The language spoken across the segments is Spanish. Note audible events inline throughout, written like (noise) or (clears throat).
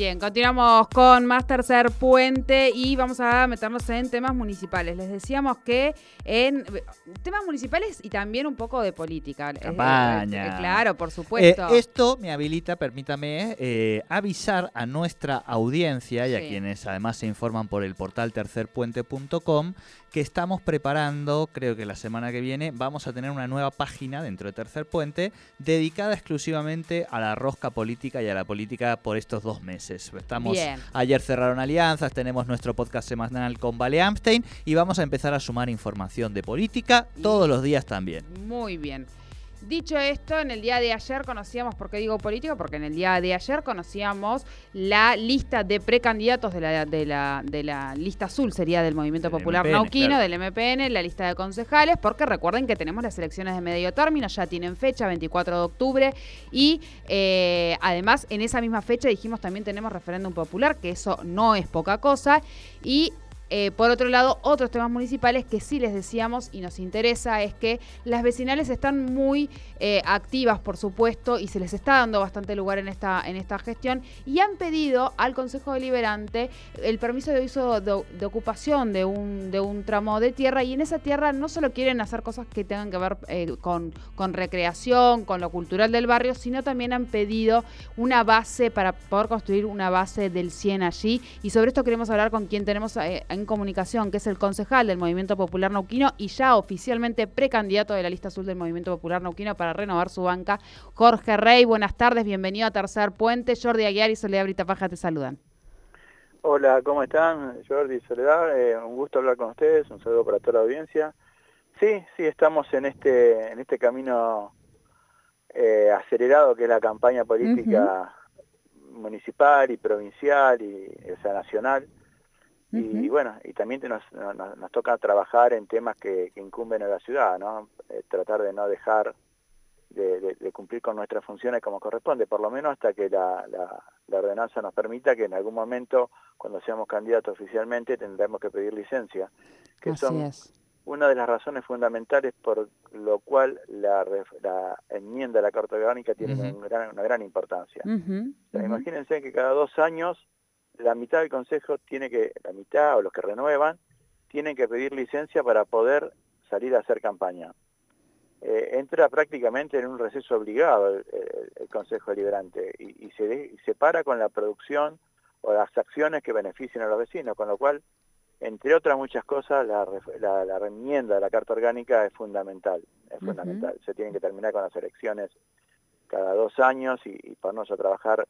Bien, continuamos con más tercer puente y vamos a meternos en temas municipales. Les decíamos que en temas municipales y también un poco de política. Campaña. Eh, eh, claro, por supuesto. Eh, esto me habilita, permítame, avisar a nuestra audiencia y a quienes además se informan por el portal tercerpuente.com que estamos preparando, creo que la semana que viene, vamos a tener una nueva página dentro de Tercer Puente dedicada exclusivamente a la rosca política y a la política por estos dos meses. Estamos ayer cerraron alianzas, tenemos nuestro podcast semanal con Vale Amstein y vamos a empezar a sumar información de política todos los días también. Muy bien. Dicho esto, en el día de ayer conocíamos, ¿por qué digo político? Porque en el día de ayer conocíamos la lista de precandidatos de la, de la, de la lista azul, sería del Movimiento Popular Nauquino, del MPN, la lista de concejales, porque recuerden que tenemos las elecciones de medio término, ya tienen fecha, 24 de octubre, y eh, además en esa misma fecha dijimos también tenemos referéndum popular, que eso no es poca cosa, y eh, por otro lado, otros temas municipales que sí les decíamos y nos interesa es que las vecinales están muy eh, activas, por supuesto, y se les está dando bastante lugar en esta, en esta gestión y han pedido al Consejo Deliberante el permiso de uso de, ocupación de un, de un tramo de tierra y en esa tierra no solo quieren hacer cosas que tengan que ver eh, con, con recreación, con lo cultural del barrio, sino también han pedido una base para poder construir una base del 100 allí y sobre esto queremos hablar con quien tenemos en comunicación, que es el concejal del Movimiento Popular Nauquino y ya oficialmente precandidato de la lista azul del Movimiento Popular Nauquino para renovar su banca. Jorge Rey, buenas tardes, bienvenido a Tercer Puente. Jordi Aguiar y Soledad Britapaja te saludan. Hola, ¿cómo están? Jordi y Soledad, eh, un gusto hablar con ustedes, un saludo para toda la audiencia. Sí, sí, estamos en este, en este camino eh, acelerado que es la campaña política municipal y provincial y o sea, nacional. Y bueno, y también nos, nos, toca trabajar en temas que, incumben a la ciudad, ¿no? Eh, tratar de no dejar de, cumplir con nuestras funciones como corresponde, por lo menos hasta que la, la, ordenanza nos permita que en algún momento, cuando seamos candidatos oficialmente, tendremos que pedir licencia, que son una de las razones fundamentales por lo cual la, la enmienda a la Carta Orgánica tiene una, gran, importancia. imagínense que cada dos años la mitad del consejo tiene que, la mitad o los que renuevan, tienen que pedir licencia para poder salir a hacer campaña. Eh, entra prácticamente en un receso obligado el, Consejo Deliberante y, y se, se para con la producción o las acciones que beneficien a los vecinos, con lo cual, entre otras muchas cosas, la, la, la remienda de la Carta Orgánica es fundamental, es fundamental. Se tienen que terminar con las elecciones cada dos años y, y ponernos a trabajar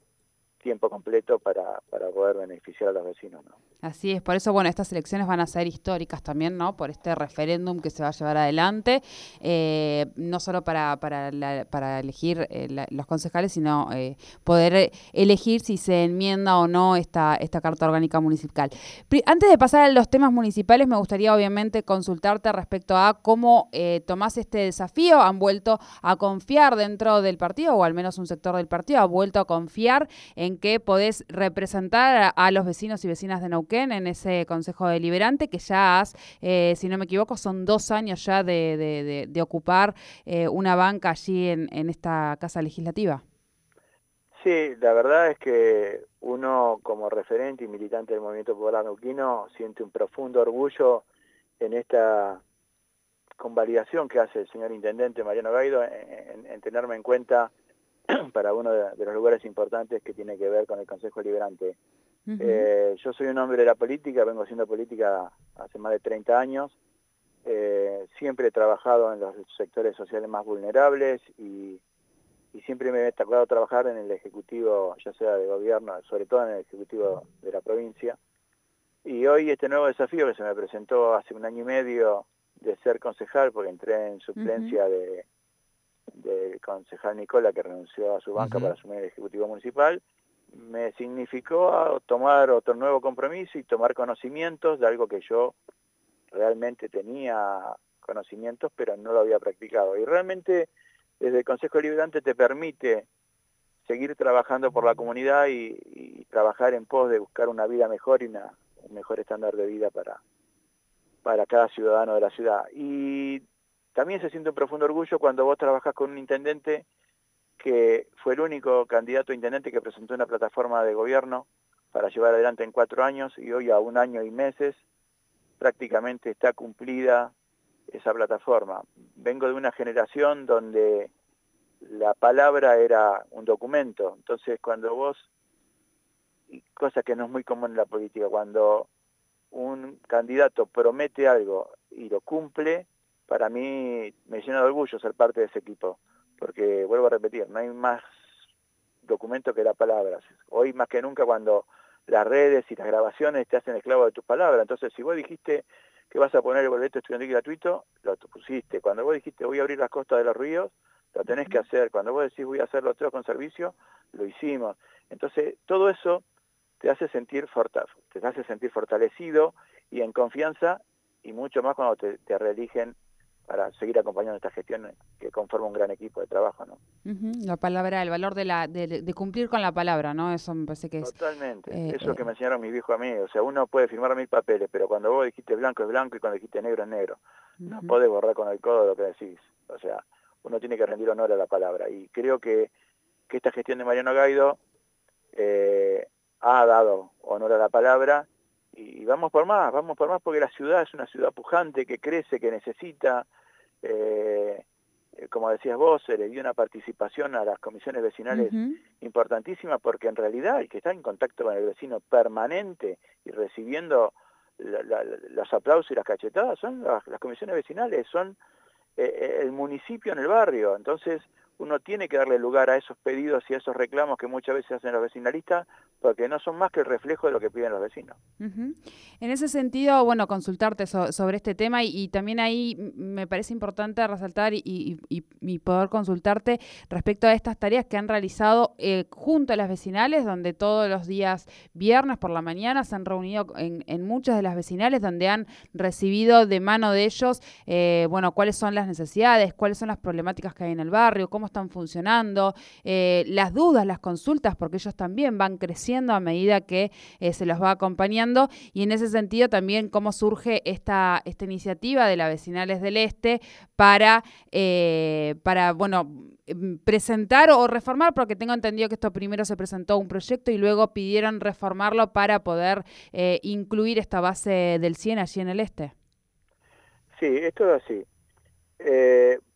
tiempo completo para, para poder beneficiar a los vecinos. ¿no? Así es, por eso, bueno, estas elecciones van a ser históricas también, ¿no? Por este referéndum que se va a llevar adelante, eh, no solo para, para, para elegir eh, los concejales, sino eh, poder elegir si se enmienda o no esta, esta Carta Orgánica Municipal. Antes de pasar a los temas municipales, me gustaría obviamente consultarte respecto a cómo tomás este desafío. Han vuelto a confiar dentro del partido, o al menos un sector del partido ha vuelto a confiar en en que podés representar a, los vecinos y vecinas de Neuquén en ese Consejo Deliberante, que ya has, eh, si no me equivoco, son dos años ya de, ocupar eh, una banca allí en, esta Casa Legislativa. Sí, la verdad es que uno como referente y militante del Movimiento Popular Neuquino siente un profundo orgullo en esta convalidación que hace el señor Intendente Mariano Gaido en tenerme en cuenta (clears throat) para uno de, los lugares importantes que tiene que ver con el Consejo Liberante. Eh, yo soy un hombre de la política, vengo haciendo política hace más de 30 años, eh, siempre he trabajado en los sectores sociales más vulnerables y, siempre me he tocado trabajar en el Ejecutivo, ya sea de gobierno, sobre todo en el Ejecutivo de la provincia. Y hoy este nuevo desafío que se me presentó hace un año y medio de ser concejal, porque entré en suplencia de del concejal Nicola que renunció a su banca para asumir el Ejecutivo Municipal, me significó tomar otro nuevo compromiso y tomar conocimientos de algo que yo realmente tenía conocimientos pero no lo había practicado. Y realmente desde el Consejo Liberante te permite seguir trabajando por la comunidad y, trabajar en pos de buscar una vida mejor y una, un mejor estándar de vida para, para cada ciudadano de la ciudad. Y también se siente un profundo orgullo cuando vos trabajas con un intendente que fue el único candidato a intendente que presentó una plataforma de gobierno para llevar adelante en cuatro años y hoy a un año y meses prácticamente está cumplida esa plataforma. Vengo de una generación donde la palabra era un documento, entonces cuando vos, cosa que no es muy común en la política, cuando un candidato promete algo y lo cumple, para mí me llena de orgullo ser parte de ese equipo, porque vuelvo a repetir, no hay más documento que la palabra. Hoy más que nunca cuando las redes y las grabaciones te hacen esclavo de tus palabras, entonces si vos dijiste que vas a poner el boleto estudiantil gratuito, lo pusiste. Cuando vos dijiste voy a abrir las costas de los ríos, lo tenés que hacer. Cuando vos decís voy a hacer los tres con servicio, lo hicimos. Entonces todo eso te hace sentir te hace sentir fortalecido y en confianza y mucho más cuando te, te reeligen para seguir acompañando esta gestión que conforma un gran equipo de trabajo, ¿no? La palabra, el valor de, la, de, cumplir con la palabra, ¿no? Eso me parece que es... Totalmente, eh, eso que me enseñaron mis viejos a mí, o sea, uno puede firmar mil papeles, pero cuando vos dijiste blanco es blanco y cuando dijiste negro es negro, no podés borrar con el codo lo que decís, o sea, uno tiene que rendir honor a la palabra, y creo que, que esta gestión de Mariano Gaido eh, ha dado honor a la palabra, y vamos por más, vamos por más porque la ciudad es una ciudad pujante que crece, que necesita eh, como decías vos, se le dio una participación a las comisiones vecinales importantísima porque en realidad el que está en contacto con el vecino permanente y recibiendo los aplausos y las cachetadas son las, comisiones vecinales, son eh, eh, el municipio en el barrio. Entonces, uno tiene que darle lugar a esos pedidos y a esos reclamos que muchas veces hacen los vecinalistas, porque no son más que el reflejo de lo que piden los vecinos. En ese sentido, bueno, consultarte sobre este tema y, también ahí me parece importante resaltar y, poder consultarte respecto a estas tareas que han realizado eh, junto a las vecinales, donde todos los días viernes por la mañana se han reunido en, muchas de las vecinales, donde han recibido de mano de ellos, eh, bueno, cuáles son las necesidades, cuáles son las problemáticas que hay en el barrio, cómo están funcionando, eh, las dudas, las consultas, porque ellos también van creciendo a medida que eh, se los va acompañando y en ese sentido también cómo surge esta, esta iniciativa de la Vecinales del Este para, eh, para bueno, mm, presentar o reformar, porque tengo entendido que esto primero se presentó un proyecto y luego pidieron reformarlo para poder incluir esta base del 100 allí en el este. Sí, esto es así.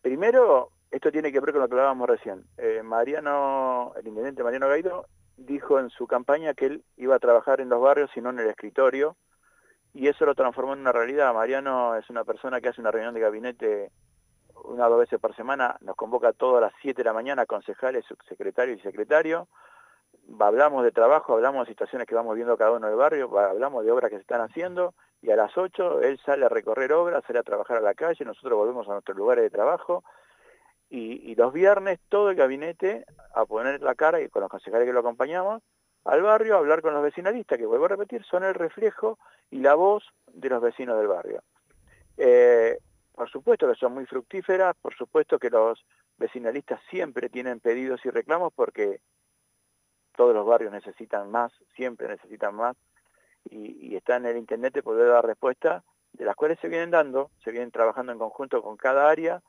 primero, esto tiene que ver con lo que hablábamos recién. Eh, Mariano, el intendente Mariano Gaido, dijo en su campaña que él iba a trabajar en los barrios y no en el escritorio, y eso lo transformó en una realidad. Mariano es una persona que hace una reunión de gabinete una o dos veces por semana, nos convoca a todas las 7 de la mañana, concejales, subsecretarios y secretarios, hablamos de trabajo, hablamos de situaciones que vamos viendo cada uno del barrio, hablamos de obras que se están haciendo, y a las 8 él sale a recorrer obras, sale a trabajar a la calle, nosotros volvemos a nuestros lugares de trabajo, y, los viernes todo el gabinete a poner la cara, y con los concejales que lo acompañamos, al barrio a hablar con los vecinalistas, que vuelvo a repetir, son el reflejo y la voz de los vecinos del barrio. Eh, por supuesto que son muy fructíferas, por supuesto que los vecinalistas siempre tienen pedidos y reclamos porque todos los barrios necesitan más, siempre necesitan más, y, y está en el Internet poder dar respuesta, de las cuales se vienen dando, se vienen trabajando en conjunto con cada área,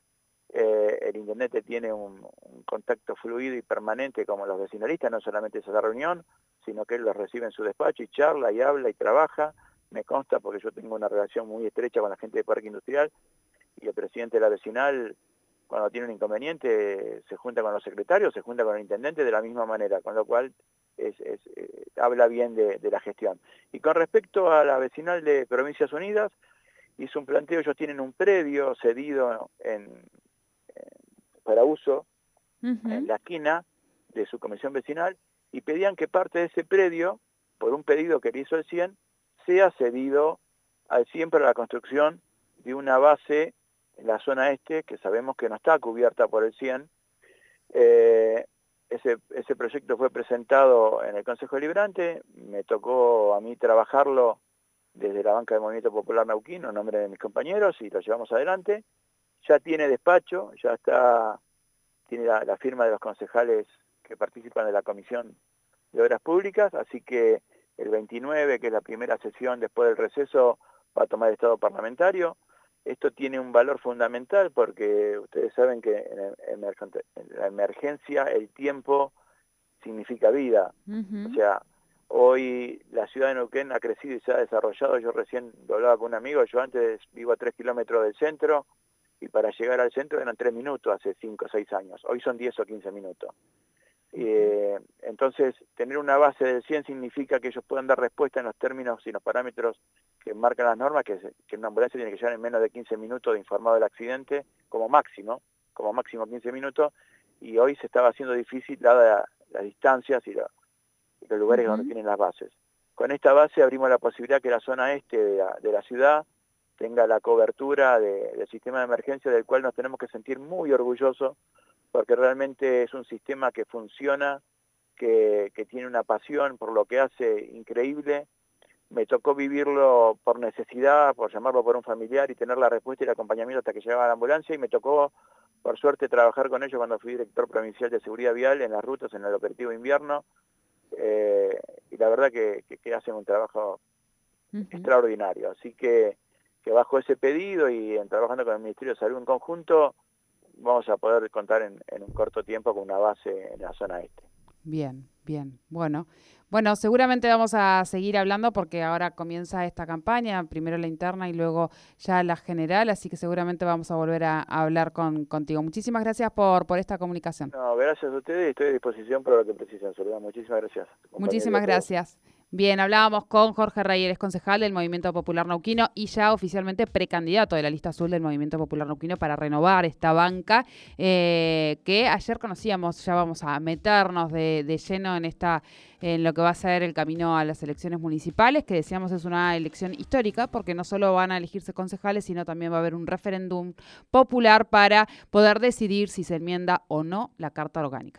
eh, el intendente tiene un, contacto fluido y permanente como los vecinalistas, no solamente es la reunión, sino que él los recibe en su despacho y charla y habla y trabaja. Me consta porque yo tengo una relación muy estrecha con la gente de Parque Industrial y el presidente de la vecinal, cuando tiene un inconveniente, se junta con los secretarios, se junta con el intendente de la misma manera, con lo cual eh, habla bien de, de la gestión. Y con respecto a la vecinal de Provincias Unidas, hizo un planteo, ellos tienen un predio cedido en, para uso en la esquina de su comisión vecinal y pedían que parte de ese predio, por un pedido que le hizo el 100, sea cedido al 100 para la construcción de una base en la zona este, que sabemos que no está cubierta por el 100. Eh, ese, ese proyecto fue presentado en el Consejo Deliberante, me tocó a mí trabajarlo desde la banca del Movimiento Popular Nauquino, en nombre de mis compañeros, y lo llevamos adelante ya tiene despacho, ya está, tiene la, firma de los concejales que participan de la Comisión de Obras Públicas, así que el 29, que es la primera sesión después del receso, va a tomar estado parlamentario esto tiene un valor fundamental porque ustedes saben que en, la emergencia el tiempo significa vida. O sea, hoy la ciudad de Neuquén ha crecido y se ha desarrollado. Yo recién hablaba con un amigo, yo antes vivo a tres kilómetros del centro y para llegar al centro eran tres minutos hace cinco o seis años. Hoy son diez o quince minutos. Eh, entonces, tener una base del 100 significa que ellos puedan dar respuesta en los términos y los parámetros que marcan las normas, que, que una ambulancia tiene que llegar en menos de 15 minutos de informado del accidente, como máximo, como máximo 15 minutos, y hoy se estaba haciendo difícil dada las distancias y, los lugares donde tienen las bases. Con esta base abrimos la posibilidad que la zona este de la, ciudad tenga la cobertura del sistema de emergencia del cual nos tenemos que sentir muy orgullosos porque realmente es un sistema que funciona, que, tiene una pasión por lo que hace increíble. Me tocó vivirlo por necesidad, por llamarlo por un familiar y tener la respuesta y el acompañamiento hasta que llegaba la ambulancia y me tocó, por suerte, trabajar con ellos cuando fui director provincial de seguridad vial en las rutas en el operativo invierno. Eh, y la verdad que, hacen un trabajo extraordinario. Así que, que bajo ese pedido y en, trabajando con el Ministerio de Salud en conjunto, vamos a poder contar en, un corto tiempo con una base en la zona este. Bien, bien. Bueno, bueno, seguramente vamos a seguir hablando porque ahora comienza esta campaña, primero la interna y luego ya la general, así que seguramente vamos a volver a, hablar con, contigo. Muchísimas gracias por, por esta comunicación. No, gracias a ustedes y estoy a disposición para lo que precisen. Muchísimas gracias. Muchísimas gracias. Bien, hablábamos con Jorge Rayeres, concejal del Movimiento Popular Nauquino y ya oficialmente precandidato de la lista azul del Movimiento Popular Nauquino para renovar esta banca eh, que ayer conocíamos, ya vamos a meternos de, lleno en esta en lo que va a ser el camino a las elecciones municipales, que decíamos es una elección histórica porque no solo van a elegirse concejales, sino también va a haber un referéndum popular para poder decidir si se enmienda o no la Carta Orgánica.